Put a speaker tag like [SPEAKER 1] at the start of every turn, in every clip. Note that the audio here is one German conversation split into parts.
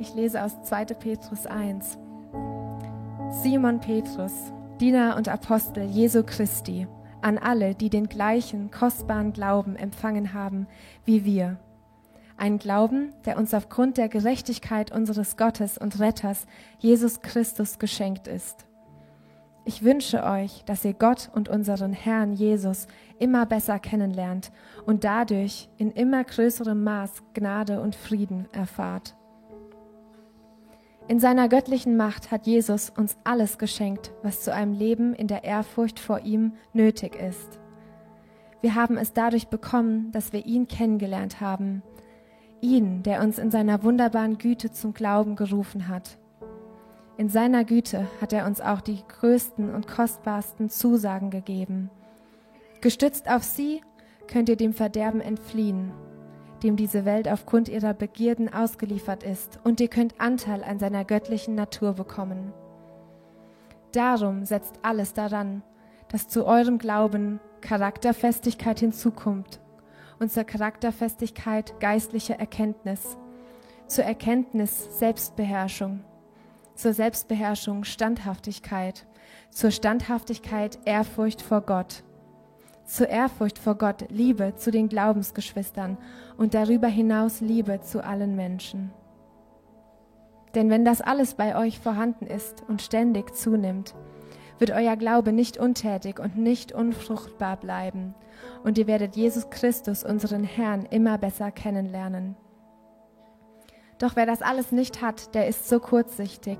[SPEAKER 1] Ich lese aus 2. Petrus 1. Simon Petrus, Diener und Apostel Jesu Christi, an alle, die den gleichen kostbaren Glauben empfangen haben wie wir. Ein Glauben, der uns aufgrund der Gerechtigkeit unseres Gottes und Retters Jesus Christus geschenkt ist. Ich wünsche euch, dass ihr Gott und unseren Herrn Jesus immer besser kennenlernt und dadurch in immer größerem Maß Gnade und Frieden erfahrt. In seiner göttlichen Macht hat Jesus uns alles geschenkt, was zu einem Leben in der Ehrfurcht vor ihm nötig ist. Wir haben es dadurch bekommen, dass wir ihn kennengelernt haben. Ihn, der uns in seiner wunderbaren Güte zum Glauben gerufen hat. In seiner Güte hat er uns auch die größten und kostbarsten Zusagen gegeben. Gestützt auf sie könnt ihr dem Verderben entfliehen dem diese Welt aufgrund ihrer Begierden ausgeliefert ist, und ihr könnt Anteil an seiner göttlichen Natur bekommen. Darum setzt alles daran, dass zu eurem Glauben Charakterfestigkeit hinzukommt und zur Charakterfestigkeit geistliche Erkenntnis, zur Erkenntnis Selbstbeherrschung, zur Selbstbeherrschung Standhaftigkeit, zur Standhaftigkeit Ehrfurcht vor Gott zur Ehrfurcht vor Gott, Liebe zu den Glaubensgeschwistern und darüber hinaus Liebe zu allen Menschen. Denn wenn das alles bei euch vorhanden ist und ständig zunimmt, wird euer Glaube nicht untätig und nicht unfruchtbar bleiben, und ihr werdet Jesus Christus, unseren Herrn, immer besser kennenlernen. Doch wer das alles nicht hat, der ist so kurzsichtig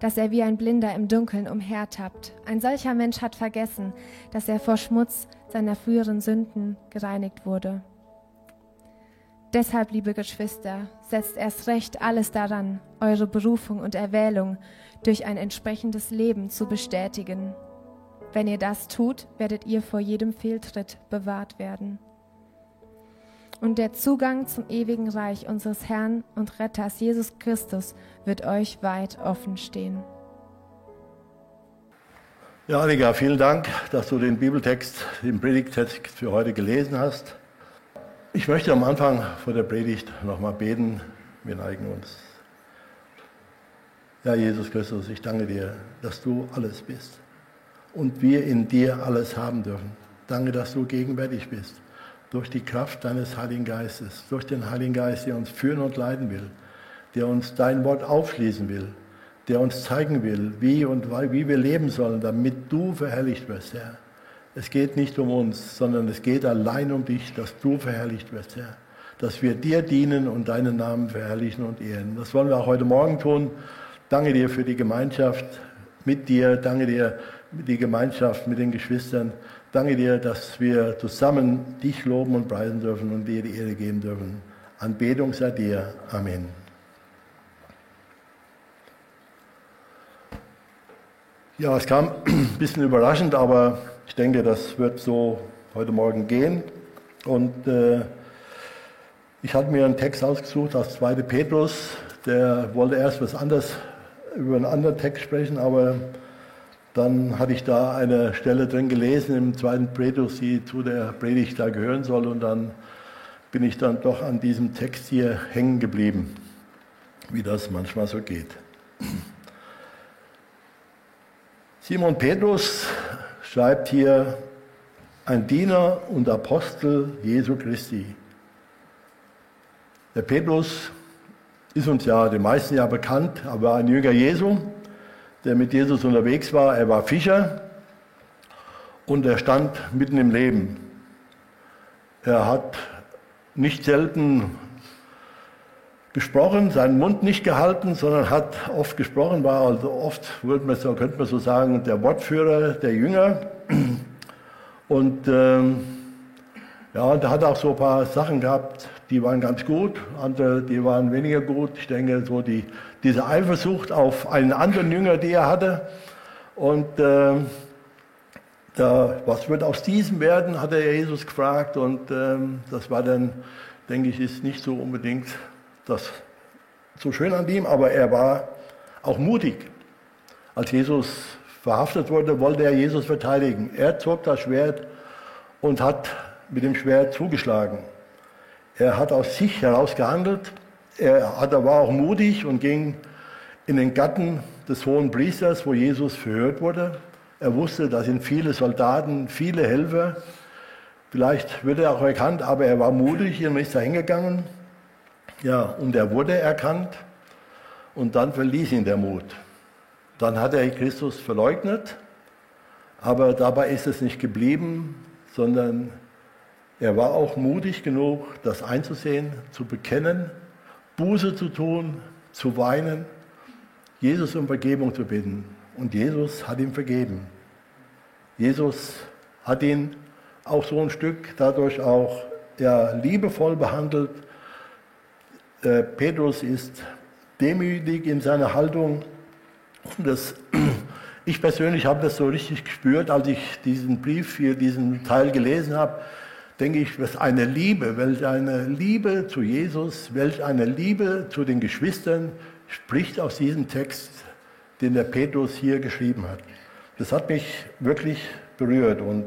[SPEAKER 1] dass er wie ein Blinder im Dunkeln umhertappt. Ein solcher Mensch hat vergessen, dass er vor Schmutz seiner früheren Sünden gereinigt wurde. Deshalb, liebe Geschwister, setzt erst recht alles daran, eure Berufung und Erwählung durch ein entsprechendes Leben zu bestätigen. Wenn ihr das tut, werdet ihr vor jedem Fehltritt bewahrt werden und der Zugang zum ewigen Reich unseres Herrn und Retters Jesus Christus wird euch weit offen stehen.
[SPEAKER 2] Ja, Annika, vielen Dank, dass du den Bibeltext, den Predigtext für heute gelesen hast. Ich möchte am Anfang vor der Predigt nochmal beten. Wir neigen uns. Ja, Jesus Christus, ich danke dir, dass du alles bist und wir in dir alles haben dürfen. Danke, dass du gegenwärtig bist durch die Kraft deines Heiligen Geistes, durch den Heiligen Geist, der uns führen und leiten will, der uns dein Wort aufschließen will, der uns zeigen will, wie und wie wir leben sollen, damit du verherrlicht wirst, Herr. Es geht nicht um uns, sondern es geht allein um dich, dass du verherrlicht wirst, Herr. Dass wir dir dienen und deinen Namen verherrlichen und ehren. Das wollen wir auch heute Morgen tun. Danke dir für die Gemeinschaft mit dir. Danke dir für die Gemeinschaft mit den Geschwistern. Danke dir, dass wir zusammen dich loben und preisen dürfen und dir die Ehre geben dürfen. Anbetung sei dir. Amen. Ja, es kam ein bisschen überraschend, aber ich denke, das wird so heute Morgen gehen. Und äh, ich hatte mir einen Text ausgesucht aus 2. Petrus. Der wollte erst was anderes über einen anderen Text sprechen, aber dann hatte ich da eine Stelle drin gelesen im zweiten Predigt, die zu der Predigt da gehören soll. Und dann bin ich dann doch an diesem Text hier hängen geblieben, wie das manchmal so geht. Simon Petrus schreibt hier, ein Diener und Apostel Jesu Christi. Der Petrus ist uns ja den meisten ja bekannt, aber ein Jünger Jesu der mit Jesus unterwegs war. Er war Fischer und er stand mitten im Leben. Er hat nicht selten gesprochen, seinen Mund nicht gehalten, sondern hat oft gesprochen, war also oft, man so, könnte man so sagen, der Wortführer der Jünger. Und ähm, ja, da hat auch so ein paar Sachen gehabt, die waren ganz gut, andere, die waren weniger gut. Ich denke, so die, diese Eifersucht auf einen anderen Jünger, die er hatte. Und äh, da, was wird aus diesem werden, hat er Jesus gefragt. Und äh, das war dann, denke ich, ist nicht so unbedingt das so schön an ihm, aber er war auch mutig. Als Jesus verhaftet wurde, wollte er Jesus verteidigen. Er zog das Schwert und hat mit dem Schwert zugeschlagen. Er hat aus sich heraus gehandelt. er, war auch mutig und ging in den Garten des hohen Priesters, wo Jesus verhört wurde. Er wusste, da sind viele Soldaten, viele Helfer. Vielleicht wird er auch erkannt, aber er war mutig und ist da hingegangen. Ja, und er wurde erkannt und dann verließ ihn der Mut. Dann hat er Christus verleugnet, aber dabei ist es nicht geblieben, sondern er war auch mutig genug, das einzusehen, zu bekennen, Buße zu tun, zu weinen, Jesus um Vergebung zu bitten. Und Jesus hat ihm vergeben. Jesus hat ihn auch so ein Stück dadurch auch ja, liebevoll behandelt. Äh, Petrus ist demütig in seiner Haltung. Das, ich persönlich habe das so richtig gespürt, als ich diesen Brief hier, diesen Teil gelesen habe denke ich, was eine Liebe, welch eine Liebe zu Jesus, welch eine Liebe zu den Geschwistern spricht aus diesem Text, den der Petrus hier geschrieben hat. Das hat mich wirklich berührt und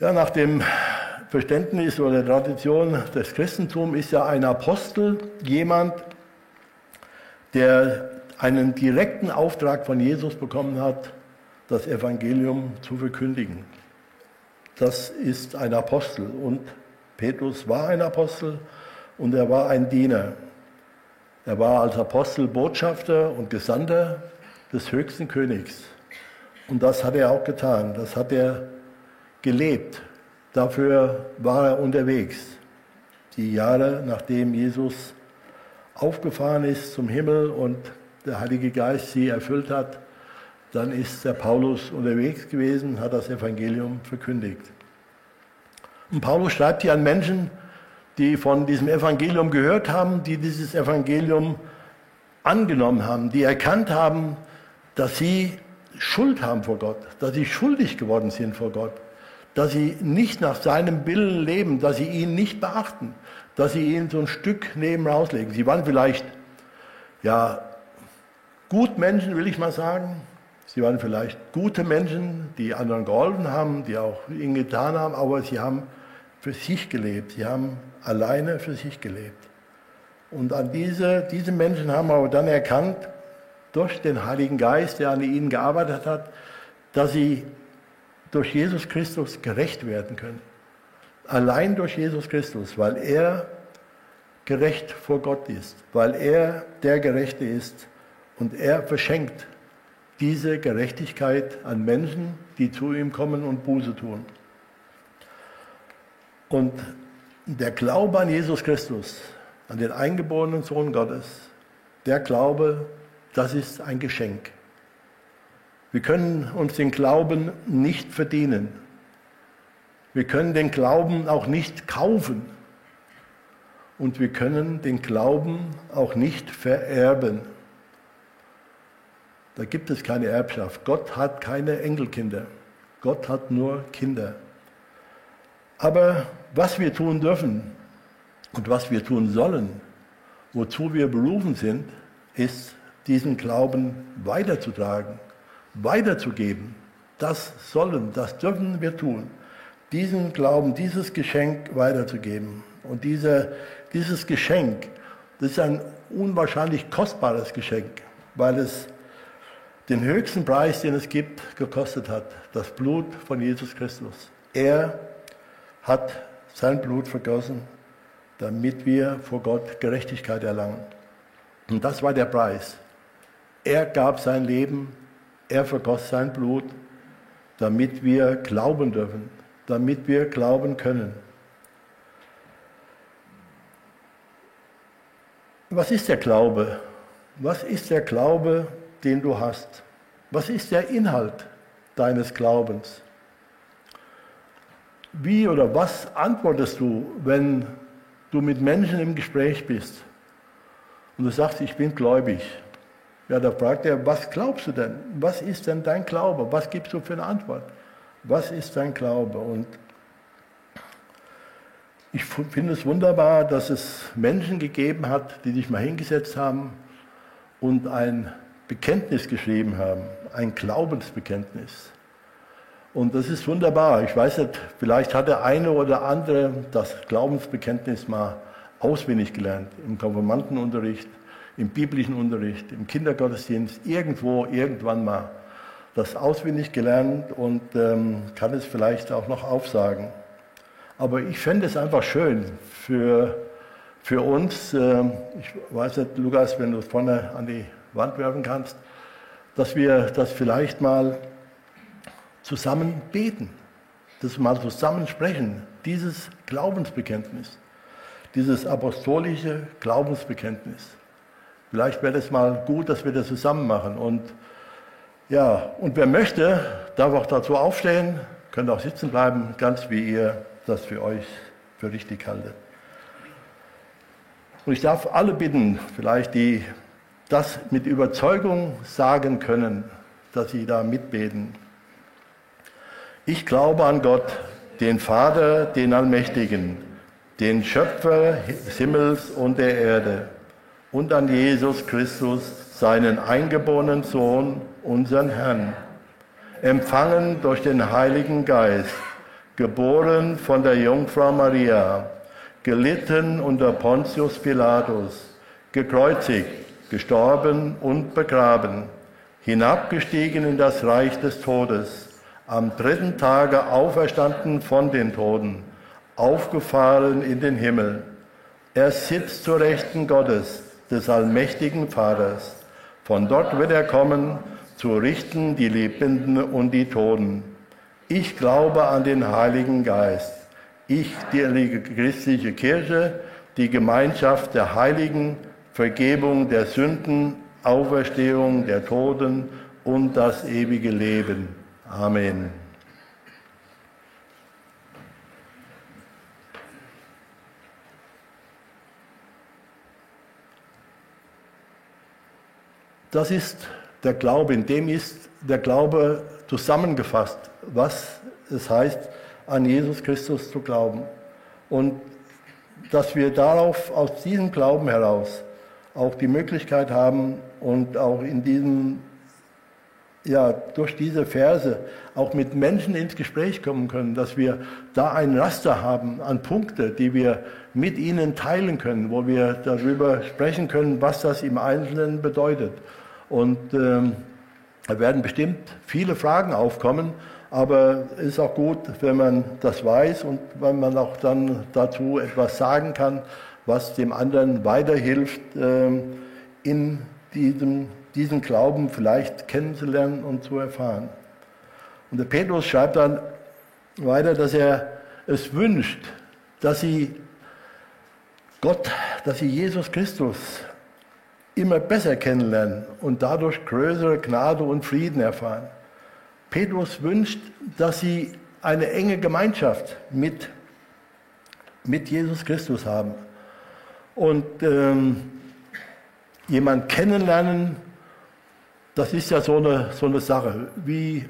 [SPEAKER 2] ja, nach dem Verständnis oder Tradition des Christentums ist ja ein Apostel jemand, der einen direkten Auftrag von Jesus bekommen hat, das Evangelium zu verkündigen das ist ein Apostel. Und Petrus war ein Apostel und er war ein Diener. Er war als Apostel Botschafter und Gesandter des höchsten Königs. Und das hat er auch getan. Das hat er gelebt. Dafür war er unterwegs. Die Jahre, nachdem Jesus aufgefahren ist zum Himmel und der Heilige Geist sie erfüllt hat, dann ist der Paulus unterwegs gewesen, hat das Evangelium verkündigt. Und Paulus schreibt hier an Menschen, die von diesem Evangelium gehört haben, die dieses Evangelium angenommen haben, die erkannt haben, dass sie Schuld haben vor Gott, dass sie schuldig geworden sind vor Gott, dass sie nicht nach seinem Willen leben, dass sie ihn nicht beachten, dass sie ihn so ein Stück neben rauslegen. Sie waren vielleicht ja gut Menschen, will ich mal sagen, Sie waren vielleicht gute Menschen, die anderen geholfen haben, die auch ihnen getan haben, aber sie haben für sich gelebt. Sie haben alleine für sich gelebt. Und an diese, diese Menschen haben aber dann erkannt, durch den Heiligen Geist, der an ihnen gearbeitet hat, dass sie durch Jesus Christus gerecht werden können. Allein durch Jesus Christus, weil er gerecht vor Gott ist, weil er der Gerechte ist und er verschenkt diese Gerechtigkeit an Menschen, die zu ihm kommen und Buße tun. Und der Glaube an Jesus Christus, an den eingeborenen Sohn Gottes, der Glaube, das ist ein Geschenk. Wir können uns den Glauben nicht verdienen. Wir können den Glauben auch nicht kaufen. Und wir können den Glauben auch nicht vererben. Da gibt es keine Erbschaft. Gott hat keine Enkelkinder. Gott hat nur Kinder. Aber was wir tun dürfen und was wir tun sollen, wozu wir berufen sind, ist, diesen Glauben weiterzutragen, weiterzugeben. Das sollen, das dürfen wir tun. Diesen Glauben, dieses Geschenk weiterzugeben. Und diese, dieses Geschenk, das ist ein unwahrscheinlich kostbares Geschenk, weil es den höchsten Preis, den es gibt, gekostet hat, das Blut von Jesus Christus. Er hat sein Blut vergossen, damit wir vor Gott Gerechtigkeit erlangen. Und das war der Preis. Er gab sein Leben, er vergoss sein Blut, damit wir glauben dürfen, damit wir glauben können. Was ist der Glaube? Was ist der Glaube, den du hast? Was ist der Inhalt deines Glaubens? Wie oder was antwortest du, wenn du mit Menschen im Gespräch bist und du sagst, ich bin gläubig? Ja, da fragt er, was glaubst du denn? Was ist denn dein Glaube? Was gibst du für eine Antwort? Was ist dein Glaube? Und ich finde es wunderbar, dass es Menschen gegeben hat, die sich mal hingesetzt haben und ein Bekenntnis geschrieben haben, ein Glaubensbekenntnis. Und das ist wunderbar. Ich weiß nicht, vielleicht hat der eine oder andere das Glaubensbekenntnis mal auswendig gelernt, im Konfirmandenunterricht, im biblischen Unterricht, im Kindergottesdienst, irgendwo, irgendwann mal das auswendig gelernt und ähm, kann es vielleicht auch noch aufsagen. Aber ich fände es einfach schön für, für uns, äh, ich weiß nicht, Lukas, wenn du vorne an die Wand werfen kannst, dass wir das vielleicht mal zusammen beten, dass wir mal zusammen sprechen, dieses Glaubensbekenntnis, dieses apostolische Glaubensbekenntnis. Vielleicht wäre es mal gut, dass wir das zusammen machen. Und ja, und wer möchte, darf auch dazu aufstehen, könnt auch sitzen bleiben, ganz wie ihr das für euch für richtig haltet. Und ich darf alle bitten, vielleicht die das mit Überzeugung sagen können, dass sie da mitbeten. Ich glaube an Gott, den Vater, den Allmächtigen, den Schöpfer des Himmels und der Erde und an Jesus Christus, seinen eingeborenen Sohn, unseren Herrn, empfangen durch den Heiligen Geist, geboren von der Jungfrau Maria, gelitten unter Pontius Pilatus, gekreuzigt, gestorben und begraben, hinabgestiegen in das Reich des Todes, am dritten Tage auferstanden von den Toden, aufgefahren in den Himmel. Er sitzt zur Rechten Gottes, des allmächtigen Vaters. Von dort wird er kommen, zu richten die Lebenden und die Toten. Ich glaube an den Heiligen Geist. Ich, die christliche Kirche, die Gemeinschaft der Heiligen, Vergebung der Sünden, Auferstehung der Toten und das ewige Leben. Amen. Das ist der Glaube, in dem ist der Glaube zusammengefasst, was es heißt, an Jesus Christus zu glauben. Und dass wir darauf, aus diesem Glauben heraus, auch die Möglichkeit haben und auch in diesem, ja, durch diese Verse auch mit Menschen ins Gespräch kommen können, dass wir da ein Raster haben an Punkte, die wir mit ihnen teilen können, wo wir darüber sprechen können, was das im Einzelnen bedeutet. Und ähm, da werden bestimmt viele Fragen aufkommen, aber es ist auch gut, wenn man das weiß und wenn man auch dann dazu etwas sagen kann, was dem anderen weiterhilft, ähm, in diesem, diesen Glauben vielleicht kennenzulernen und zu erfahren. Und der Petrus schreibt dann weiter, dass er es wünscht, dass sie Gott, dass sie Jesus Christus immer besser kennenlernen und dadurch größere Gnade und Frieden erfahren. Petrus wünscht, dass sie eine enge Gemeinschaft mit, mit Jesus Christus haben. Und ähm, jemand kennenlernen, das ist ja so eine, so eine Sache. Wie,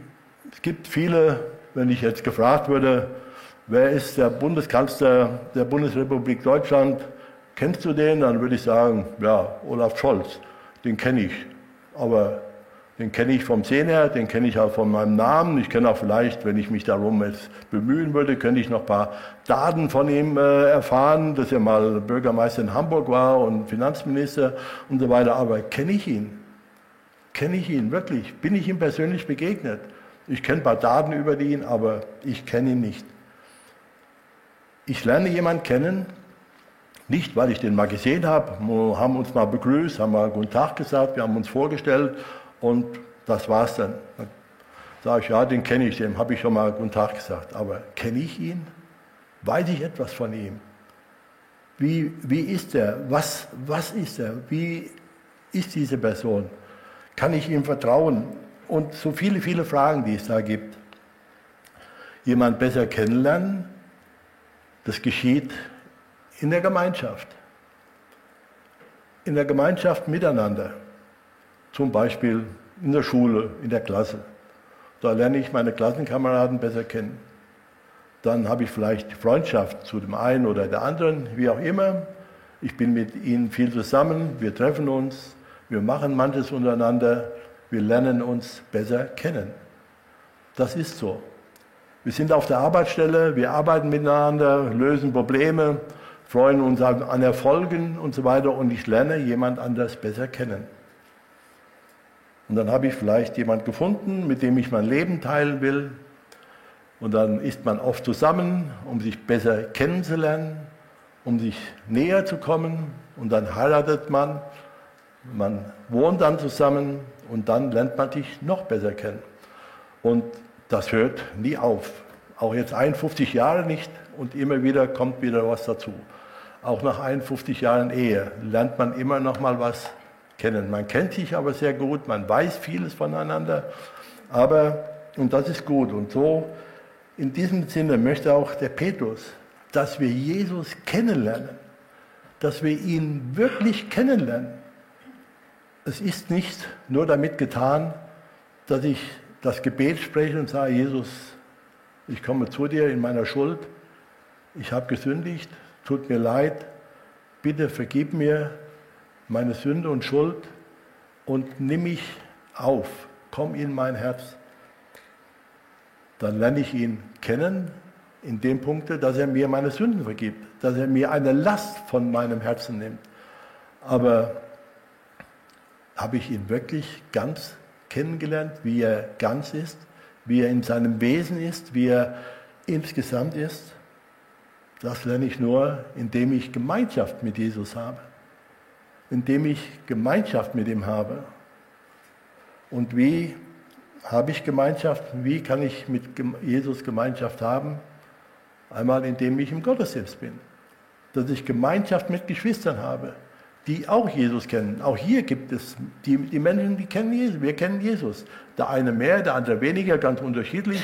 [SPEAKER 2] es gibt viele, wenn ich jetzt gefragt würde, wer ist der Bundeskanzler der Bundesrepublik Deutschland, Kennst du den? Dann würde ich sagen, ja, Olaf Scholz, den kenne ich. Aber den kenne ich vom Sehen her, den kenne ich auch von meinem Namen. Ich kenne auch vielleicht, wenn ich mich darum jetzt bemühen würde, könnte ich noch ein paar Daten von ihm äh, erfahren, dass er mal Bürgermeister in Hamburg war und Finanzminister und so weiter. Aber kenne ich ihn? Kenne ich ihn wirklich? Bin ich ihm persönlich begegnet? Ich kenne ein paar Daten über ihn, aber ich kenne ihn nicht. Ich lerne jemanden kennen, nicht, weil ich den mal gesehen habe, haben uns mal begrüßt, haben mal guten Tag gesagt, wir haben uns vorgestellt und das war's dann. Dann sage ich, ja, den kenne ich, dem habe ich schon mal guten Tag gesagt. Aber kenne ich ihn? Weiß ich etwas von ihm? Wie, wie ist er? Was, was ist er? Wie ist diese Person? Kann ich ihm vertrauen? Und so viele, viele Fragen, die es da gibt. Jemand besser kennenlernen, das geschieht in der Gemeinschaft. In der Gemeinschaft miteinander. Zum Beispiel in der Schule, in der Klasse. Da lerne ich meine Klassenkameraden besser kennen. Dann habe ich vielleicht Freundschaft zu dem einen oder der anderen, wie auch immer. Ich bin mit ihnen viel zusammen, wir treffen uns, wir machen manches untereinander, wir lernen uns besser kennen. Das ist so. Wir sind auf der Arbeitsstelle, wir arbeiten miteinander, lösen Probleme, freuen uns an Erfolgen und so weiter und ich lerne jemand anders besser kennen. Und dann habe ich vielleicht jemand gefunden, mit dem ich mein Leben teilen will. Und dann ist man oft zusammen, um sich besser kennenzulernen, um sich näher zu kommen. Und dann heiratet man, man wohnt dann zusammen und dann lernt man sich noch besser kennen. Und das hört nie auf. Auch jetzt 51 Jahre nicht und immer wieder kommt wieder was dazu. Auch nach 51 Jahren Ehe lernt man immer noch mal was kennen. Man kennt sich aber sehr gut, man weiß vieles voneinander, aber, und das ist gut. Und so, in diesem Sinne möchte auch der Petrus, dass wir Jesus kennenlernen, dass wir ihn wirklich kennenlernen. Es ist nicht nur damit getan, dass ich das Gebet spreche und sage, Jesus, ich komme zu dir in meiner Schuld, ich habe gesündigt, tut mir leid, bitte vergib mir meine Sünde und Schuld und nimm mich auf, komm in mein Herz. Dann lerne ich ihn kennen in dem Punkt, dass er mir meine Sünden vergibt, dass er mir eine Last von meinem Herzen nimmt. Aber habe ich ihn wirklich ganz kennengelernt, wie er ganz ist, wie er in seinem Wesen ist, wie er insgesamt ist? Das lerne ich nur, indem ich Gemeinschaft mit Jesus habe, indem ich Gemeinschaft mit ihm habe. Und wie habe ich Gemeinschaft? Wie kann ich mit Jesus Gemeinschaft haben? Einmal, indem ich im Gottesdienst bin, dass ich Gemeinschaft mit Geschwistern habe, die auch Jesus kennen. Auch hier gibt es die, die Menschen, die kennen Jesus. Wir kennen Jesus. Der eine mehr, der andere weniger, ganz unterschiedlich,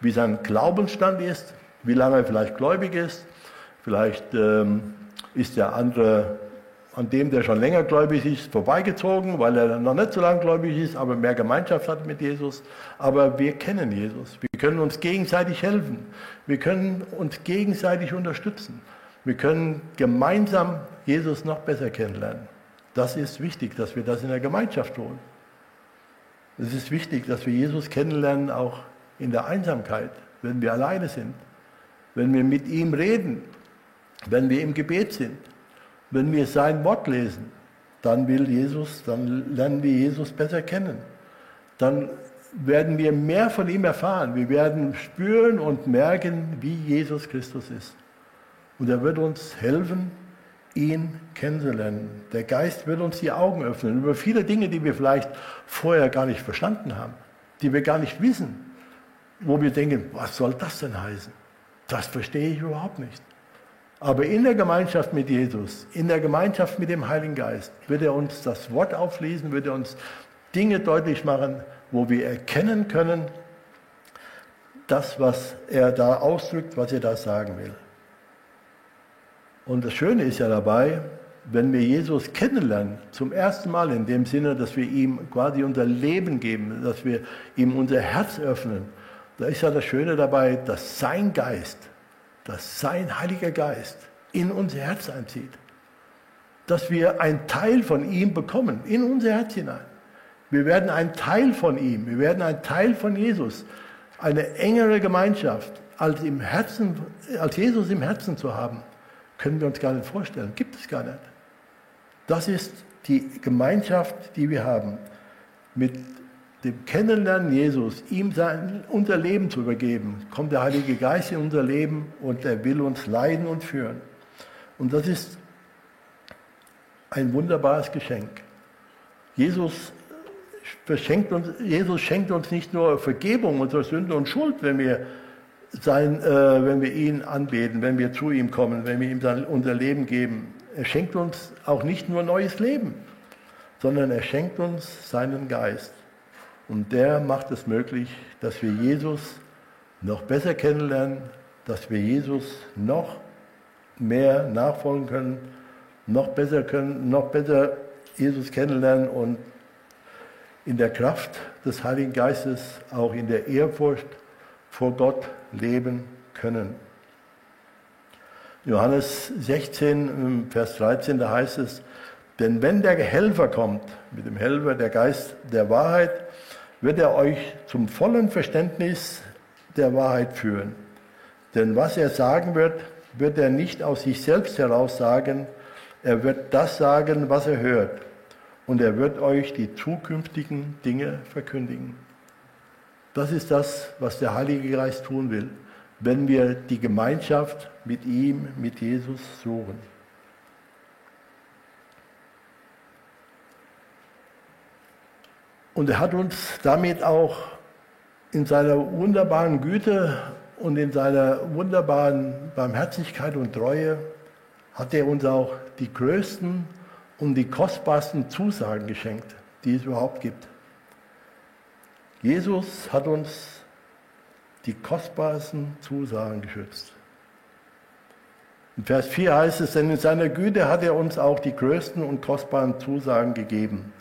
[SPEAKER 2] wie sein Glaubensstand ist, wie lange er vielleicht gläubig ist. Vielleicht ähm, ist der andere an dem, der schon länger gläubig ist, vorbeigezogen, weil er noch nicht so lange gläubig ist, aber mehr Gemeinschaft hat mit Jesus. Aber wir kennen Jesus. Wir können uns gegenseitig helfen. Wir können uns gegenseitig unterstützen. Wir können gemeinsam Jesus noch besser kennenlernen. Das ist wichtig, dass wir das in der Gemeinschaft tun. Es ist wichtig, dass wir Jesus kennenlernen, auch in der Einsamkeit, wenn wir alleine sind, wenn wir mit ihm reden, wenn wir im Gebet sind, wenn wir sein Wort lesen. Dann will Jesus, dann lernen wir Jesus besser kennen. Dann werden wir mehr von ihm erfahren. Wir werden spüren und merken, wie Jesus Christus ist. Und er wird uns helfen, ihn kennenzulernen. Der Geist wird uns die Augen öffnen über viele Dinge, die wir vielleicht vorher gar nicht verstanden haben, die wir gar nicht wissen, wo wir denken, was soll das denn heißen? Das verstehe ich überhaupt nicht. Aber in der Gemeinschaft mit Jesus, in der Gemeinschaft mit dem Heiligen Geist, wird er uns das Wort auflesen, wird er uns Dinge deutlich machen, wo wir erkennen können, das, was er da ausdrückt, was er da sagen will. Und das Schöne ist ja dabei, wenn wir Jesus kennenlernen, zum ersten Mal in dem Sinne, dass wir ihm quasi unser Leben geben, dass wir ihm unser Herz öffnen, da ist ja das Schöne dabei, dass sein Geist, dass sein Heiliger Geist in unser Herz einzieht. Dass wir einen Teil von ihm bekommen, in unser Herz hinein. Wir werden ein Teil von ihm, wir werden ein Teil von Jesus. Eine engere Gemeinschaft als, im Herzen, als Jesus im Herzen zu haben können wir uns gar nicht vorstellen, gibt es gar nicht. Das ist die Gemeinschaft, die wir haben, mit dem Kennenlernen Jesus, ihm sein, unser Leben zu übergeben, kommt der Heilige Geist in unser Leben und er will uns leiden und führen. Und das ist ein wunderbares Geschenk. Jesus verschenkt uns, Jesus schenkt uns nicht nur Vergebung unserer Sünde und Schuld, wenn wir sein, äh, wenn wir ihn anbeten, wenn wir zu ihm kommen, wenn wir ihm sein, unser Leben geben. Er schenkt uns auch nicht nur neues Leben, sondern er schenkt uns seinen Geist. Und der macht es möglich, dass wir Jesus noch besser kennenlernen, dass wir Jesus noch mehr nachfolgen können, noch besser können, noch besser Jesus kennenlernen und in der Kraft des Heiligen Geistes, auch in der Ehrfurcht vor Gott leben können. Johannes 16, Vers 13, da heißt es, denn wenn der Helfer kommt, mit dem Helfer der Geist der Wahrheit, wird er euch zum vollen Verständnis der Wahrheit führen. Denn was er sagen wird, wird er nicht aus sich selbst heraus sagen, er wird das sagen, was er hört. Und er wird euch die zukünftigen Dinge verkündigen. Das ist das, was der Heilige Geist tun will, wenn wir die Gemeinschaft mit ihm, mit Jesus suchen. Und er hat uns damit auch in seiner wunderbaren Güte und in seiner wunderbaren Barmherzigkeit und Treue hat er uns auch die größten und die kostbarsten Zusagen geschenkt, die es überhaupt gibt. Jesus hat uns die kostbarsten Zusagen geschützt. In Vers 4 heißt es, denn in seiner Güte hat er uns auch die größten und kostbaren Zusagen gegeben.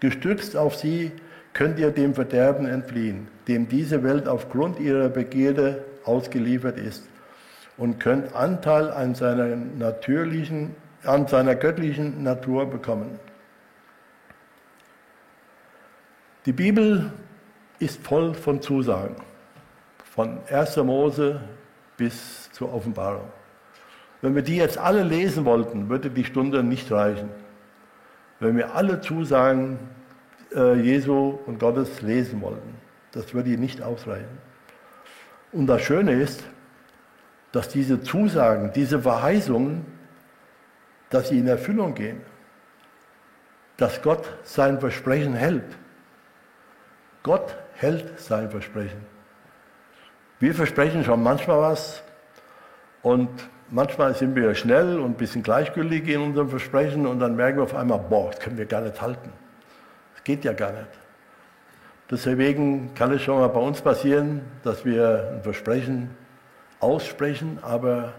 [SPEAKER 2] Gestützt auf sie könnt ihr dem Verderben entfliehen, dem diese Welt aufgrund ihrer Begierde ausgeliefert ist und könnt Anteil an seiner natürlichen, an seiner göttlichen Natur bekommen. Die Bibel ist voll von Zusagen, von 1. Mose bis zur Offenbarung. Wenn wir die jetzt alle lesen wollten, würde die Stunde nicht reichen wenn wir alle Zusagen äh, Jesu und Gottes lesen wollten. Das würde nicht ausreichen. Und das Schöne ist, dass diese Zusagen, diese Verheißungen, dass sie in Erfüllung gehen. Dass Gott sein Versprechen hält. Gott hält sein Versprechen. Wir versprechen schon manchmal was und manchmal sind wir schnell und ein bisschen gleichgültig in unserem Versprechen und dann merken wir auf einmal, boah, das können wir gar nicht halten. Das geht ja gar nicht. Deswegen kann es schon mal bei uns passieren, dass wir ein Versprechen aussprechen, aber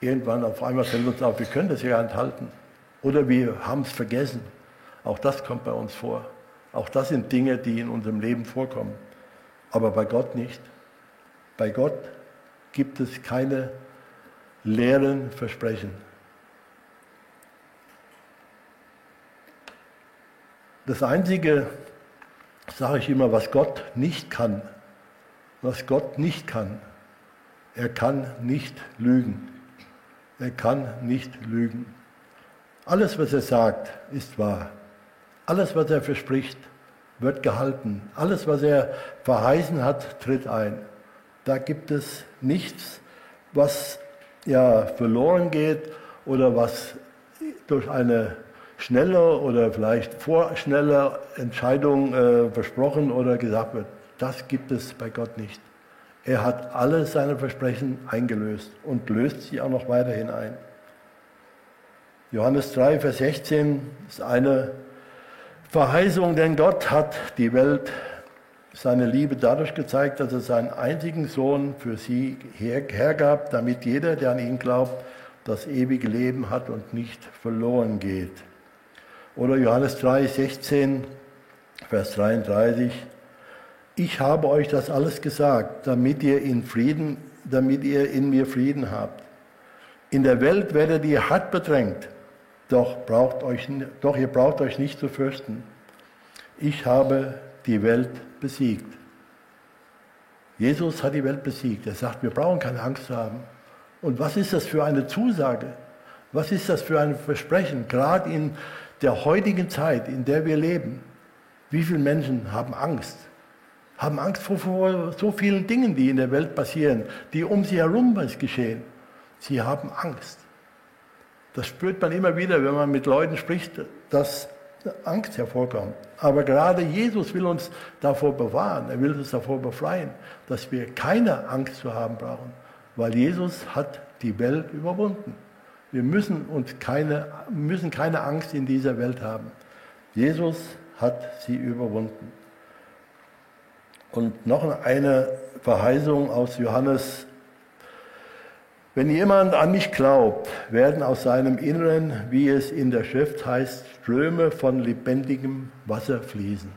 [SPEAKER 2] irgendwann auf einmal fällt uns auf, wir können das ja gar nicht halten. Oder wir haben es vergessen. Auch das kommt bei uns vor. Auch das sind Dinge, die in unserem Leben vorkommen. Aber bei Gott nicht. Bei Gott gibt es keine leeren Versprechen. Das Einzige, sage ich immer, was Gott nicht kann, was Gott nicht kann, er kann nicht lügen. Er kann nicht lügen. Alles, was er sagt, ist wahr. Alles, was er verspricht, wird gehalten. Alles, was er verheißen hat, tritt ein. Da gibt es nichts, was ja verloren geht oder was durch eine schnelle oder vielleicht vorschnelle Entscheidung äh, versprochen oder gesagt wird. Das gibt es bei Gott nicht. Er hat alle seine Versprechen eingelöst und löst sie auch noch weiterhin ein. Johannes 3, Vers 16 ist eine Verheißung, denn Gott hat die Welt seine Liebe dadurch gezeigt, dass er seinen einzigen Sohn für sie hergab, damit jeder, der an ihn glaubt, das ewige Leben hat und nicht verloren geht. Oder Johannes 3, 16, Vers 33. Ich habe euch das alles gesagt, damit ihr in Frieden, damit ihr in mir Frieden habt. In der Welt werdet ihr hart bedrängt, doch, braucht euch, doch ihr braucht euch nicht zu fürchten. Ich habe die Welt besiegt. Jesus hat die Welt besiegt. Er sagt, wir brauchen keine Angst zu haben. Und was ist das für eine Zusage? Was ist das für ein Versprechen, gerade in der heutigen Zeit, in der wir leben? Wie viele Menschen haben Angst? Haben Angst vor, vor so vielen Dingen, die in der Welt passieren, die um sie herum geschehen. Sie haben Angst. Das spürt man immer wieder, wenn man mit Leuten spricht, dass Angst hervorkommt. Aber gerade Jesus will uns davor bewahren, er will uns davor befreien, dass wir keine Angst zu haben brauchen, weil Jesus hat die Welt überwunden. Wir müssen, uns keine, müssen keine Angst in dieser Welt haben. Jesus hat sie überwunden. Und noch eine Verheißung aus Johannes wenn jemand an mich glaubt, werden aus seinem Inneren, wie es in der Schrift heißt, Ströme von lebendigem Wasser fließen.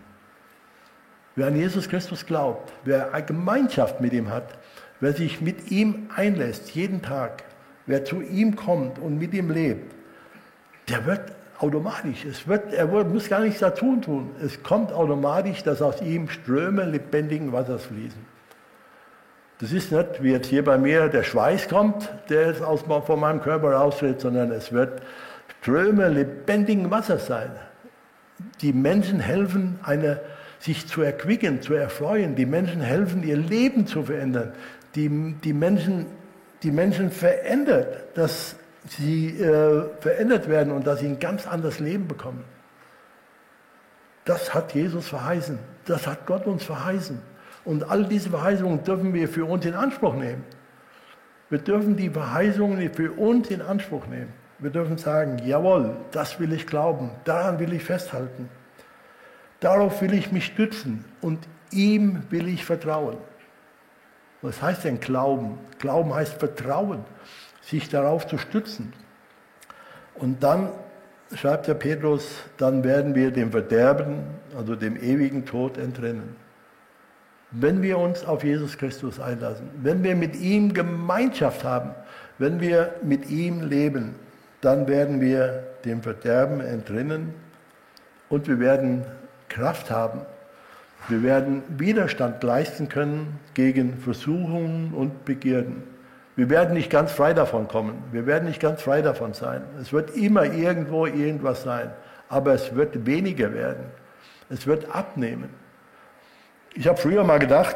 [SPEAKER 2] Wer an Jesus Christus glaubt, wer eine Gemeinschaft mit ihm hat, wer sich mit ihm einlässt, jeden Tag, wer zu ihm kommt und mit ihm lebt, der wird automatisch, es wird, er muss gar nichts dazu tun. Es kommt automatisch, dass aus ihm Ströme lebendigen Wassers fließen. Das ist nicht, wie jetzt hier bei mir der Schweiß kommt, der jetzt aus, von meinem Körper raustritt, sondern es wird Ströme lebendigen Wassers sein. Die Menschen helfen, eine, sich zu erquicken, zu erfreuen. Die Menschen helfen, ihr Leben zu verändern. Die, die, Menschen, die Menschen verändert, dass sie äh, verändert werden und dass sie ein ganz anderes Leben bekommen. Das hat Jesus verheißen. Das hat Gott uns verheißen. Und all diese Verheißungen dürfen wir für uns in Anspruch nehmen. Wir dürfen die Verheißungen für uns in Anspruch nehmen. Wir dürfen sagen, jawohl, das will ich glauben, daran will ich festhalten. Darauf will ich mich stützen und ihm will ich vertrauen. Was heißt denn Glauben? Glauben heißt Vertrauen, sich darauf zu stützen. Und dann schreibt der Petrus, dann werden wir dem Verderben, also dem ewigen Tod entrinnen. Wenn wir uns auf Jesus Christus einlassen, wenn wir mit ihm Gemeinschaft haben, wenn wir mit ihm leben, dann werden wir dem Verderben entrinnen und wir werden Kraft haben. Wir werden Widerstand leisten können gegen Versuchungen und Begierden. Wir werden nicht ganz frei davon kommen. Wir werden nicht ganz frei davon sein. Es wird immer irgendwo irgendwas sein. Aber es wird weniger werden. Es wird abnehmen. Ich habe früher mal gedacht,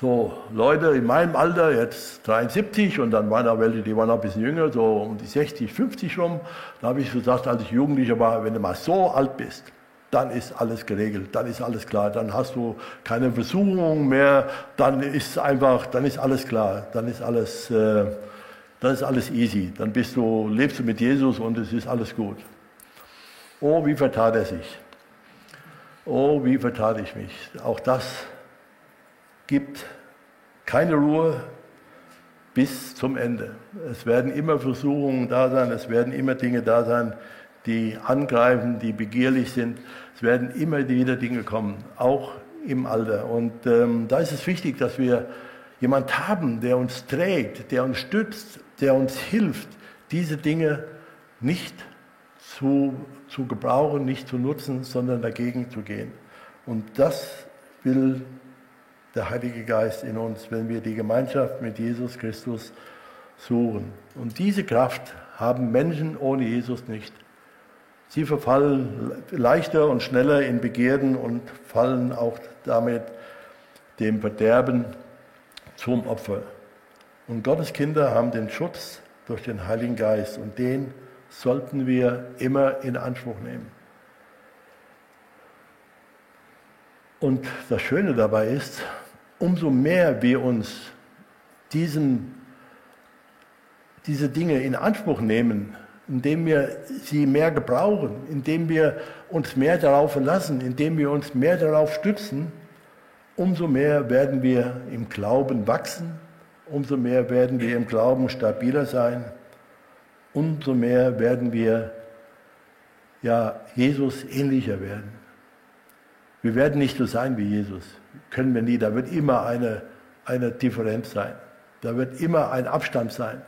[SPEAKER 2] so Leute in meinem Alter, jetzt 73 und dann waren da welche, die waren noch ein bisschen jünger, so um die 60, 50 rum. Da habe ich gesagt, als ich Jugendlicher war, wenn du mal so alt bist, dann ist alles geregelt, dann ist alles klar, dann hast du keine Versuchung mehr, dann ist einfach, dann ist alles klar, dann ist alles, äh, dann ist alles easy, dann bist du, lebst du mit Jesus und es ist alles gut. Oh, wie vertat er sich. Oh, wie vertat ich mich. Auch das gibt keine Ruhe bis zum Ende. Es werden immer Versuchungen da sein, es werden immer Dinge da sein, die angreifen, die begierlich sind. Es werden immer wieder Dinge kommen, auch im Alter. Und ähm, da ist es wichtig, dass wir jemand haben, der uns trägt, der uns stützt, der uns hilft, diese Dinge nicht zu, zu gebrauchen, nicht zu nutzen, sondern dagegen zu gehen. Und das will der Heilige Geist in uns, wenn wir die Gemeinschaft mit Jesus Christus suchen. Und diese Kraft haben Menschen ohne Jesus nicht. Sie verfallen leichter und schneller in Begierden und fallen auch damit dem Verderben zum Opfer. Und Gottes Kinder haben den Schutz durch den Heiligen Geist und den sollten wir immer in Anspruch nehmen. Und das Schöne dabei ist, umso mehr wir uns diesen, diese Dinge in Anspruch nehmen, indem wir sie mehr gebrauchen, indem wir uns mehr darauf verlassen, indem wir uns mehr darauf stützen, umso mehr werden wir im Glauben wachsen, umso mehr werden wir im Glauben stabiler sein, umso mehr werden wir ja Jesus ähnlicher werden. Wir werden nicht so sein wie Jesus können wir nie. Da wird immer eine, eine Differenz sein. Da wird immer ein Abstand sein.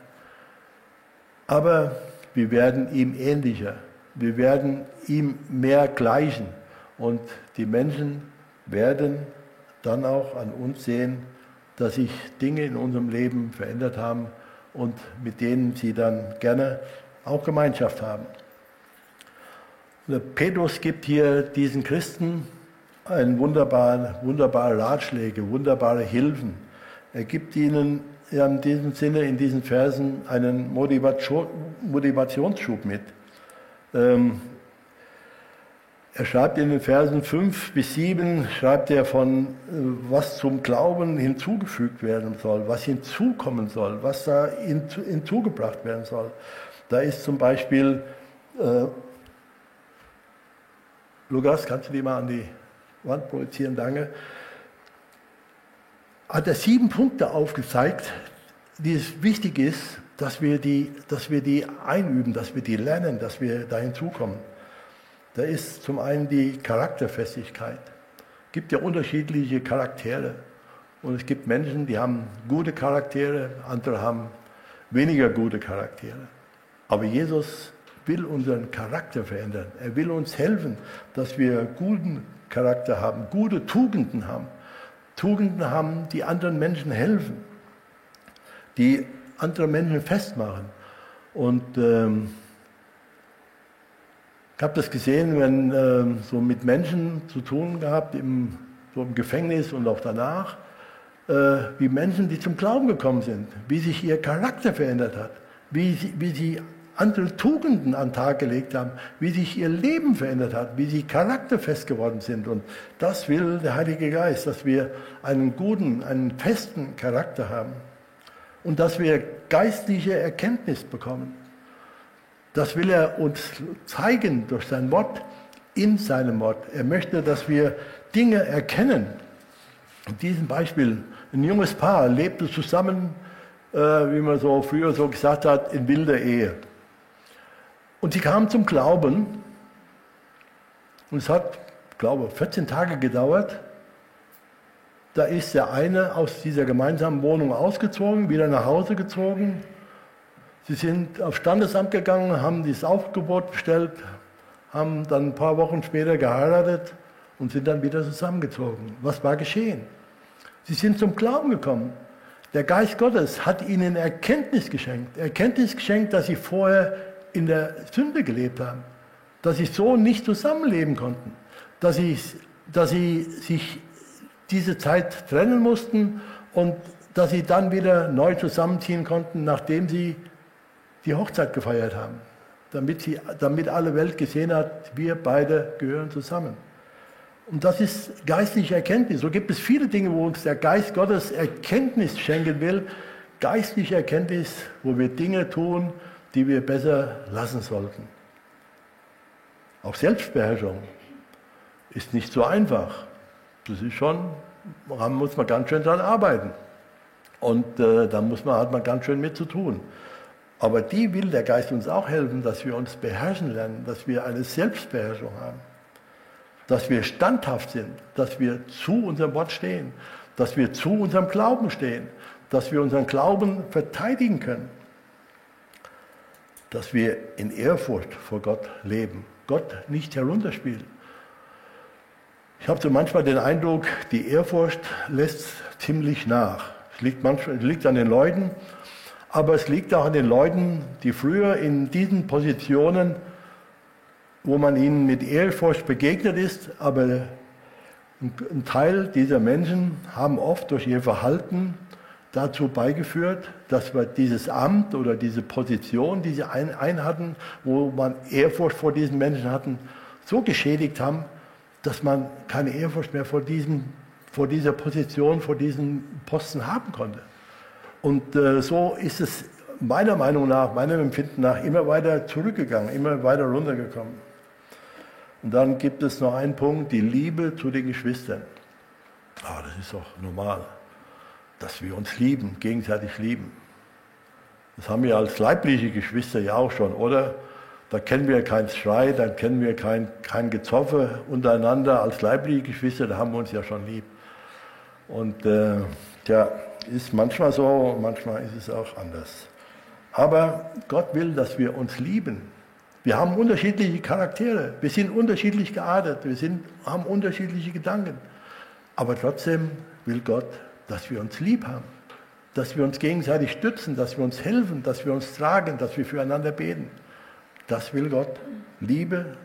[SPEAKER 2] Aber wir werden ihm ähnlicher. Wir werden ihm mehr gleichen. Und die Menschen werden dann auch an uns sehen, dass sich Dinge in unserem Leben verändert haben und mit denen sie dann gerne auch Gemeinschaft haben. Petrus gibt hier diesen Christen ein wunderbare, wunderbare Ratschläge, wunderbare Hilfen. Er gibt ihnen in diesem Sinne, in diesen Versen, einen Motivation, Motivationsschub mit. Ähm, er schreibt in den Versen 5 bis 7, schreibt er von, äh, was zum Glauben hinzugefügt werden soll, was hinzukommen soll, was da hinzugebracht werden soll. Da ist zum Beispiel, äh, Lukas, kannst du die mal an die Wand projizieren, danke, hat er sieben Punkte aufgezeigt, die es wichtig ist, dass wir, die, dass wir die einüben, dass wir die lernen, dass wir da hinzukommen. Da ist zum einen die Charakterfestigkeit. Es gibt ja unterschiedliche Charaktere. Und es gibt Menschen, die haben gute Charaktere, andere haben weniger gute Charaktere. Aber Jesus will unseren Charakter verändern. Er will uns helfen, dass wir guten Charakter haben, gute Tugenden haben, Tugenden haben, die anderen Menschen helfen, die andere Menschen festmachen. Und ähm, ich habe das gesehen, wenn ähm, so mit Menschen zu tun gehabt, im, so im Gefängnis und auch danach, äh, wie Menschen, die zum Glauben gekommen sind, wie sich ihr Charakter verändert hat, wie sie, wie sie andere Tugenden an den Tag gelegt haben, wie sich ihr Leben verändert hat, wie sie charakterfest geworden sind. Und das will der Heilige Geist, dass wir einen guten, einen festen Charakter haben und dass wir geistliche Erkenntnis bekommen. Das will er uns zeigen durch sein Wort, in seinem Wort. Er möchte, dass wir Dinge erkennen. In diesem Beispiel, ein junges Paar lebte zusammen, äh, wie man so früher so gesagt hat, in wilder Ehe. Und sie kamen zum Glauben. Und es hat, glaube ich, 14 Tage gedauert. Da ist der eine aus dieser gemeinsamen Wohnung ausgezogen, wieder nach Hause gezogen. Sie sind aufs Standesamt gegangen, haben dieses Aufgebot bestellt, haben dann ein paar Wochen später geheiratet und sind dann wieder zusammengezogen. Was war geschehen? Sie sind zum Glauben gekommen. Der Geist Gottes hat ihnen Erkenntnis geschenkt. Erkenntnis geschenkt, dass sie vorher in der Sünde gelebt haben, dass sie so nicht zusammenleben konnten, dass sie, dass sie sich diese Zeit trennen mussten und dass sie dann wieder neu zusammenziehen konnten, nachdem sie die Hochzeit gefeiert haben, damit, sie, damit alle Welt gesehen hat, wir beide gehören zusammen. Und das ist geistliche Erkenntnis. So gibt es viele Dinge, wo uns der Geist Gottes Erkenntnis schenken will. Geistliche Erkenntnis, wo wir Dinge tun, die wir besser lassen sollten. Auch Selbstbeherrschung ist nicht so einfach. Das ist schon, da muss man ganz schön dran arbeiten. Und äh, da muss man, hat man ganz schön mit zu tun. Aber die will der Geist uns auch helfen, dass wir uns beherrschen lernen, dass wir eine Selbstbeherrschung haben, dass wir standhaft sind, dass wir zu unserem Wort stehen, dass wir zu unserem Glauben stehen, dass wir unseren Glauben verteidigen können dass wir in Ehrfurcht vor Gott leben, Gott nicht herunterspielen. Ich habe so manchmal den Eindruck, die Ehrfurcht lässt ziemlich nach. Es liegt, manchmal, es liegt an den Leuten, aber es liegt auch an den Leuten, die früher in diesen Positionen, wo man ihnen mit Ehrfurcht begegnet ist, aber ein Teil dieser Menschen haben oft durch ihr Verhalten dazu beigeführt, dass wir dieses Amt oder diese Position, die sie ein, ein hatten, wo man Ehrfurcht vor diesen Menschen hatten, so geschädigt haben, dass man keine Ehrfurcht mehr vor, diesem, vor dieser Position, vor diesem Posten haben konnte. Und äh, so ist es meiner Meinung nach, meinem Empfinden nach, immer weiter zurückgegangen, immer weiter runtergekommen. Und dann gibt es noch einen Punkt, die Liebe zu den Geschwistern. Ah, das ist doch normal dass wir uns lieben, gegenseitig lieben. Das haben wir als leibliche Geschwister ja auch schon, oder? Da kennen wir keinen Streit, da kennen wir kein, kein Gezoffe untereinander. Als leibliche Geschwister, da haben wir uns ja schon lieb. Und äh, ja, ist manchmal so, manchmal ist es auch anders. Aber Gott will, dass wir uns lieben. Wir haben unterschiedliche Charaktere, wir sind unterschiedlich geartet, wir sind, haben unterschiedliche Gedanken. Aber trotzdem will Gott, dass wir uns lieb haben, dass wir uns gegenseitig stützen, dass wir uns helfen, dass wir uns tragen, dass wir füreinander beten. Das will Gott. Liebe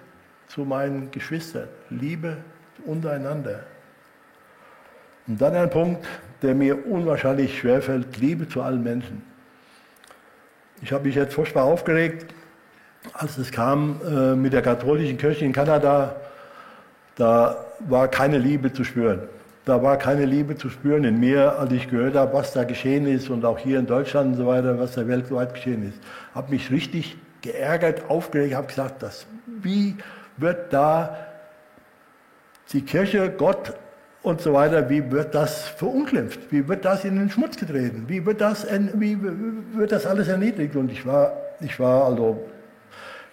[SPEAKER 2] zu meinen Geschwistern, Liebe untereinander. Und dann ein Punkt, der mir unwahrscheinlich schwerfällt, Liebe zu allen Menschen. Ich habe mich jetzt furchtbar aufgeregt, als es kam äh, mit der katholischen Kirche in Kanada, da war keine Liebe zu spüren. Da war keine Liebe zu spüren in mir, als ich gehört habe, was da geschehen ist und auch hier in Deutschland und so weiter, was da weltweit geschehen ist. Habe mich richtig geärgert, aufgeregt, habe gesagt, das, wie wird da die Kirche, Gott und so weiter, wie wird das verunglimpft? Wie wird das in den Schmutz getreten? Wie wird das, wie wird das alles erniedrigt? Und ich war, ich war also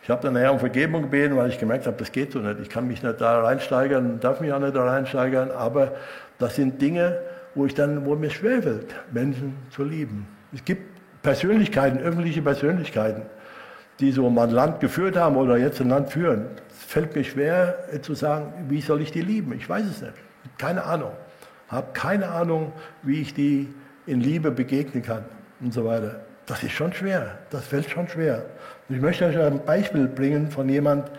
[SPEAKER 2] ich habe dann nachher um Vergebung gebeten, weil ich gemerkt habe, das geht so nicht. Ich kann mich nicht da reinsteigern, darf mich auch nicht da reinsteigern, aber das sind Dinge, wo, ich dann, wo mir schwerfällt, Menschen zu lieben. Es gibt Persönlichkeiten, öffentliche Persönlichkeiten, die so mal ein Land geführt haben oder jetzt ein Land führen. Es fällt mir schwer zu sagen, wie soll ich die lieben? Ich weiß es nicht. Keine Ahnung. habe keine Ahnung, wie ich die in Liebe begegnen kann und so weiter. Das ist schon schwer, das fällt schon schwer. Ich möchte euch ein Beispiel bringen von jemand,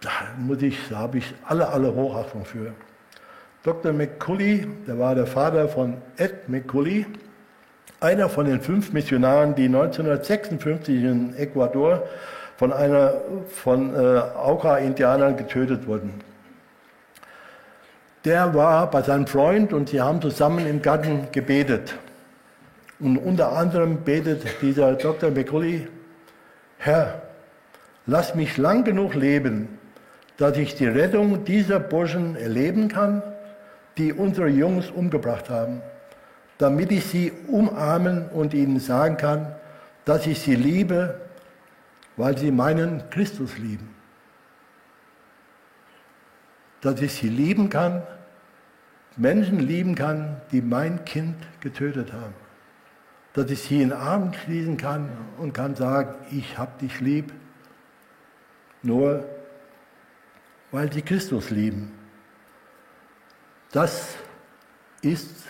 [SPEAKER 2] da muss ich, da habe ich alle, alle Hochachtung für. Dr. McCully, der war der Vater von Ed McCully, einer von den fünf Missionaren, die 1956 in Ecuador von einer von äh, Auka-Indianern getötet wurden. Der war bei seinem Freund und sie haben zusammen im Garten gebetet. Und unter anderem betet dieser Dr. McCully, Herr, lass mich lang genug leben, dass ich die Rettung dieser Burschen erleben kann, die unsere Jungs umgebracht haben, damit ich sie umarmen und ihnen sagen kann, dass ich sie liebe, weil sie meinen Christus lieben. Dass ich sie lieben kann, Menschen lieben kann, die mein Kind getötet haben. Dass ich sie in den Arm schließen kann und kann sagen, ich habe dich lieb, nur weil sie Christus lieben. Das ist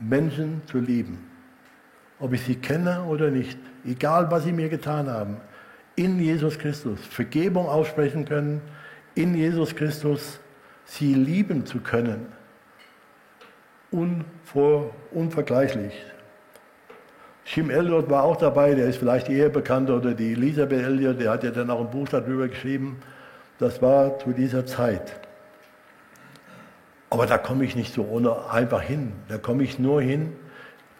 [SPEAKER 2] Menschen zu lieben, ob ich sie kenne oder nicht, egal was sie mir getan haben, in Jesus Christus Vergebung aussprechen können, in Jesus Christus sie lieben zu können, unvor, unvergleichlich. Jim Elliot war auch dabei, der ist vielleicht eher bekannt, oder die Elisabeth Elliot, der hat ja dann auch ein Buch darüber geschrieben. Das war zu dieser Zeit. Aber da komme ich nicht so ohne einfach hin. Da komme ich nur hin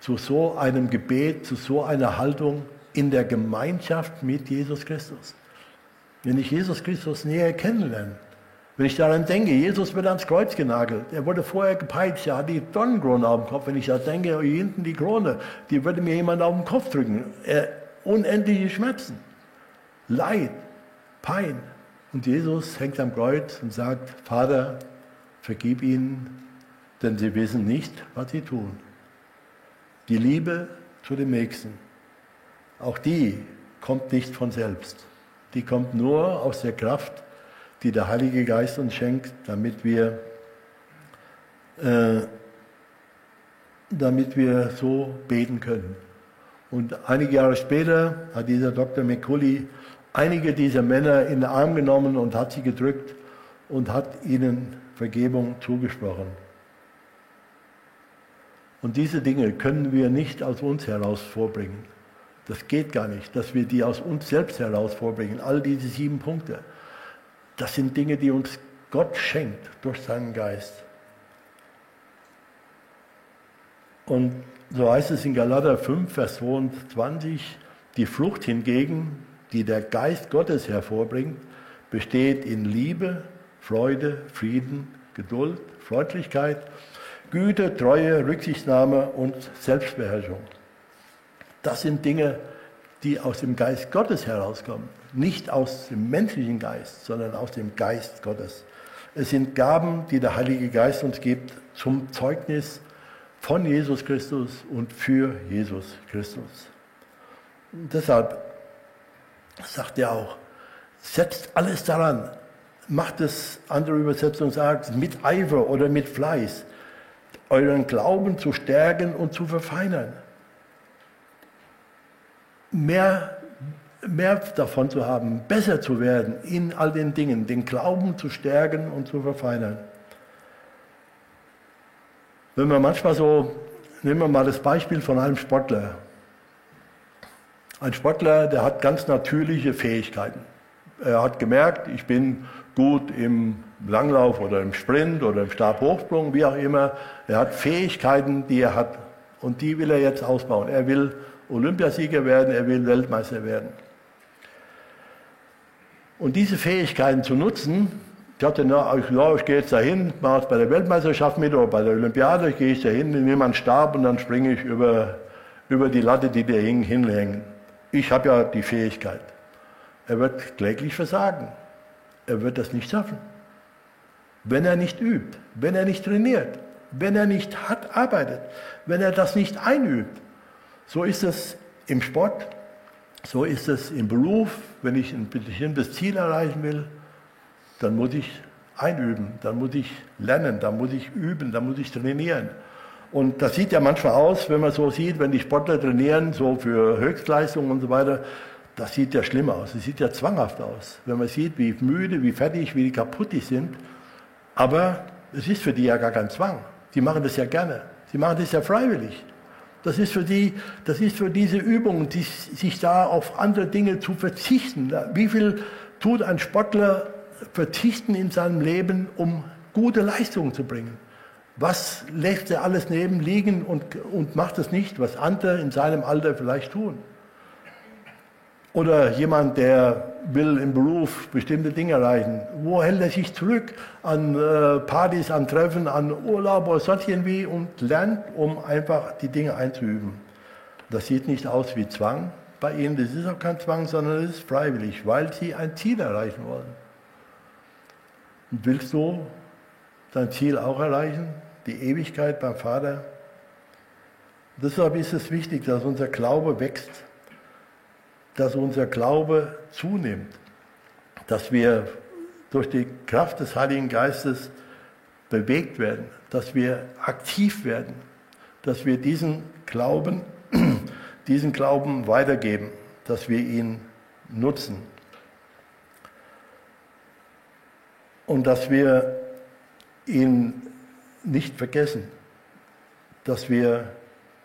[SPEAKER 2] zu so einem Gebet, zu so einer Haltung in der Gemeinschaft mit Jesus Christus. Wenn ich Jesus Christus näher kennenlerne, wenn ich daran denke, Jesus wird ans Kreuz genagelt. Er wurde vorher gepeitscht, er hat die Dornenkrone auf dem Kopf. Wenn ich da denke, hier hinten die Krone, die würde mir jemand auf den Kopf drücken. Er, unendliche Schmerzen, Leid, Pein. Und Jesus hängt am Kreuz und sagt, Vater, vergib ihnen, denn sie wissen nicht, was sie tun. Die Liebe zu dem Nächsten, auch die kommt nicht von selbst. Die kommt nur aus der Kraft die der Heilige Geist uns schenkt, damit wir, äh, damit wir so beten können. Und einige Jahre später hat dieser Dr. McCully einige dieser Männer in den Arm genommen und hat sie gedrückt und hat ihnen Vergebung zugesprochen. Und diese Dinge können wir nicht aus uns heraus vorbringen. Das geht gar nicht, dass wir die aus uns selbst heraus vorbringen. All diese sieben Punkte. Das sind Dinge, die uns Gott schenkt durch seinen Geist. Und so heißt es in Galater 5, Vers 22, die Frucht hingegen, die der Geist Gottes hervorbringt, besteht in Liebe, Freude, Frieden, Geduld, Freundlichkeit, Güte, Treue, Rücksichtnahme und Selbstbeherrschung. Das sind Dinge, die aus dem Geist Gottes herauskommen nicht aus dem menschlichen Geist, sondern aus dem Geist Gottes. Es sind Gaben, die der Heilige Geist uns gibt zum Zeugnis von Jesus Christus und für Jesus Christus. Und deshalb sagt er auch, setzt alles daran, macht es, andere Übersetzung sagt, mit Eifer oder mit Fleiß, euren Glauben zu stärken und zu verfeinern. Mehr mehr davon zu haben, besser zu werden in all den Dingen, den Glauben zu stärken und zu verfeinern. Wenn wir manchmal so, nehmen wir mal das Beispiel von einem Sportler. Ein Sportler, der hat ganz natürliche Fähigkeiten. Er hat gemerkt, ich bin gut im Langlauf oder im Sprint oder im Stabhochsprung, wie auch immer. Er hat Fähigkeiten, die er hat und die will er jetzt ausbauen. Er will Olympiasieger werden, er will Weltmeister werden. Und diese Fähigkeiten zu nutzen, ich dachte, na, ja, ich gehe jetzt dahin, mache es bei der Weltmeisterschaft mit oder bei der Olympiade, ich gehe ich dahin, nehme einen Stab und dann springe ich über, über die Latte, die da hinhängen. Ich habe ja die Fähigkeit. Er wird kläglich versagen. Er wird das nicht schaffen. Wenn er nicht übt, wenn er nicht trainiert, wenn er nicht hart arbeitet, wenn er das nicht einübt. So ist es im Sport, so ist es im Beruf, wenn ich ein bestimmtes Ziel erreichen will, dann muss ich einüben, dann muss ich lernen, dann muss ich üben, dann muss ich trainieren. Und das sieht ja manchmal aus, wenn man so sieht, wenn die Sportler trainieren, so für Höchstleistungen und so weiter, das sieht ja schlimm aus, das sieht ja zwanghaft aus. Wenn man sieht, wie müde, wie fertig, wie kaputt die sind. Aber es ist für die ja gar kein Zwang. Die machen das ja gerne. Sie machen das ja freiwillig. Das ist für die, das ist für diese Übung, die, sich da auf andere Dinge zu verzichten. Wie viel tut ein Sportler verzichten in seinem Leben, um gute Leistungen zu bringen? Was lässt er alles neben liegen und, und macht es nicht, was andere in seinem Alter vielleicht tun? Oder jemand, der will im Beruf bestimmte Dinge erreichen. Wo hält er sich zurück? An äh, Partys, an Treffen, an Urlaub oder sonst irgendwie und lernt, um einfach die Dinge einzuüben. Das sieht nicht aus wie Zwang bei ihnen. Das ist auch kein Zwang, sondern es ist freiwillig, weil sie ein Ziel erreichen wollen. Und willst du dein Ziel auch erreichen? Die Ewigkeit beim Vater? Deshalb ist es wichtig, dass unser Glaube wächst dass unser Glaube zunimmt, dass wir durch die Kraft des Heiligen Geistes bewegt werden, dass wir aktiv werden, dass wir diesen Glauben, diesen Glauben weitergeben, dass wir ihn nutzen. Und dass wir ihn nicht vergessen, dass wir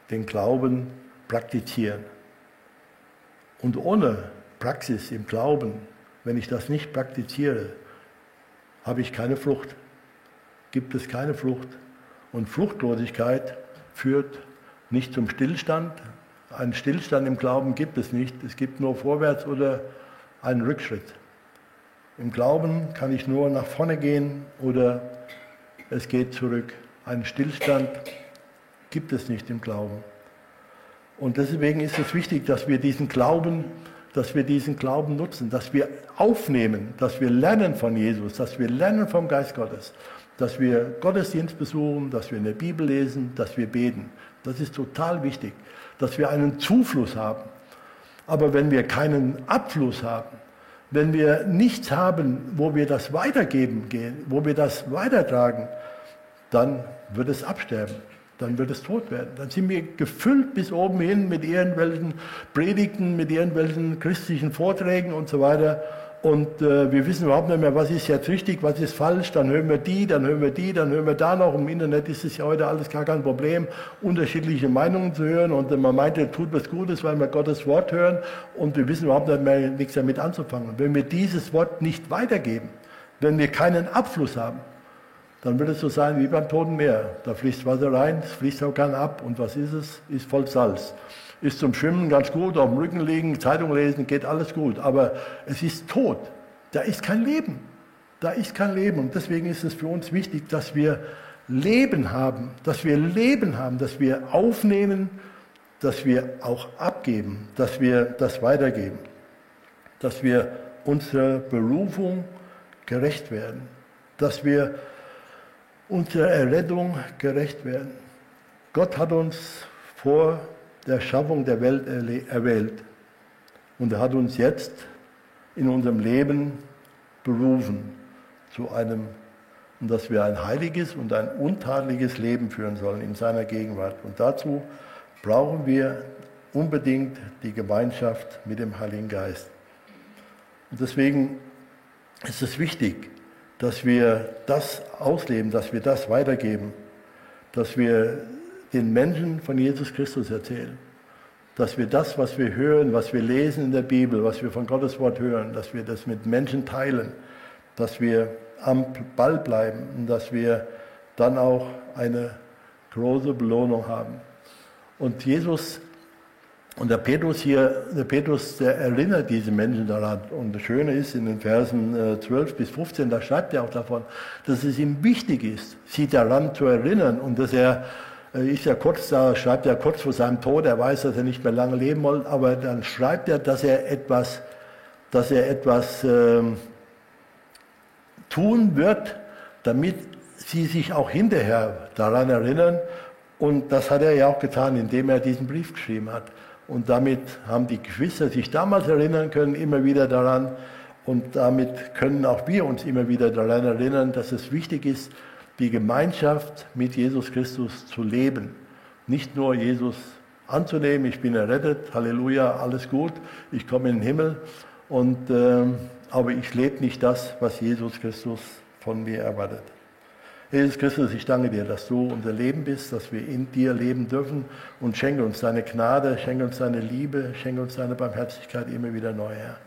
[SPEAKER 2] den Glauben praktizieren. Und ohne Praxis im Glauben, wenn ich das nicht praktiziere, habe ich keine Frucht. Gibt es keine Frucht. Und Fruchtlosigkeit führt nicht zum Stillstand. Einen Stillstand im Glauben gibt es nicht. Es gibt nur Vorwärts oder einen Rückschritt. Im Glauben kann ich nur nach vorne gehen oder es geht zurück. Einen Stillstand gibt es nicht im Glauben. Und deswegen ist es wichtig, dass wir diesen Glauben, dass wir diesen Glauben nutzen, dass wir aufnehmen, dass wir lernen von Jesus, dass wir lernen vom Geist Gottes, dass wir Gottesdienst besuchen, dass wir in der Bibel lesen, dass wir beten. Das ist total wichtig, dass wir einen Zufluss haben. Aber wenn wir keinen Abfluss haben, wenn wir nichts haben, wo wir das weitergeben gehen, wo wir das weitertragen, dann wird es absterben dann wird es tot werden. Dann sind wir gefüllt bis oben hin mit irgendwelchen Predigten, mit irgendwelchen christlichen Vorträgen und so weiter. Und äh, wir wissen überhaupt nicht mehr, was ist jetzt richtig, was ist falsch. Dann hören wir die, dann hören wir die, dann hören wir da noch. Im Internet ist es ja heute alles gar kein Problem, unterschiedliche Meinungen zu hören. Und man meint, tut was Gutes, weil wir Gottes Wort hören. Und wir wissen überhaupt nicht mehr, nichts damit anzufangen. Wenn wir dieses Wort nicht weitergeben, wenn wir keinen Abfluss haben, dann wird es so sein wie beim Toten Meer. Da fließt Wasser rein, es fließt auch kein ab. Und was ist es? Ist voll Salz. Ist zum Schwimmen ganz gut, auf dem Rücken liegen, Zeitung lesen, geht alles gut. Aber es ist tot. Da ist kein Leben. Da ist kein Leben. Und deswegen ist es für uns wichtig, dass wir Leben haben, dass wir Leben haben, dass wir aufnehmen, dass wir auch abgeben, dass wir das weitergeben, dass wir unserer Berufung gerecht werden, dass wir unserer Errettung gerecht werden. Gott hat uns vor der Schaffung der Welt erwählt und er hat uns jetzt in unserem Leben berufen zu einem, dass wir ein heiliges und ein untadeliges Leben führen sollen in seiner Gegenwart. Und dazu brauchen wir unbedingt die Gemeinschaft mit dem Heiligen Geist. Und deswegen ist es wichtig, dass wir das ausleben, dass wir das weitergeben, dass wir den Menschen von Jesus Christus erzählen, dass wir das, was wir hören, was wir lesen in der Bibel, was wir von Gottes Wort hören, dass wir das mit Menschen teilen, dass wir am Ball bleiben und dass wir dann auch eine große Belohnung haben. Und Jesus und der Petrus hier, der Petrus, der erinnert diese Menschen daran. Und das Schöne ist, in den Versen 12 äh, bis 15, da schreibt er auch davon, dass es ihm wichtig ist, sie daran zu erinnern und dass er, äh, ist ja kurz da, schreibt er kurz vor seinem Tod, er weiß, dass er nicht mehr lange leben will, aber dann schreibt er, dass er etwas, dass er etwas ähm, tun wird, damit sie sich auch hinterher daran erinnern. Und das hat er ja auch getan, indem er diesen Brief geschrieben hat. Und damit haben die Geschwister sich damals erinnern können, immer wieder daran. Und damit können auch wir uns immer wieder daran erinnern, dass es wichtig ist, die Gemeinschaft mit Jesus Christus zu leben. Nicht nur Jesus anzunehmen, ich bin errettet, Halleluja, alles gut, ich komme in den Himmel, und, äh, aber ich lebe nicht das, was Jesus Christus von mir erwartet. Jesus Christus, ich danke dir, dass du unser Leben bist, dass wir in dir leben dürfen und schenke uns deine Gnade, schenke uns deine Liebe, schenke uns deine Barmherzigkeit immer wieder neu, Herr.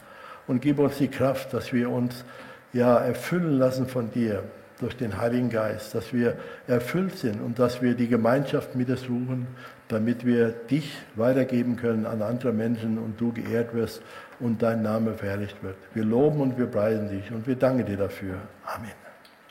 [SPEAKER 2] Und gib uns die Kraft, dass wir uns ja erfüllen lassen von dir durch den Heiligen Geist, dass wir erfüllt sind und dass wir die Gemeinschaft mit dir suchen, damit wir dich weitergeben können an andere Menschen und du geehrt wirst und dein Name verherrlicht wird. Wir loben und wir preisen dich und wir danken dir dafür. Amen.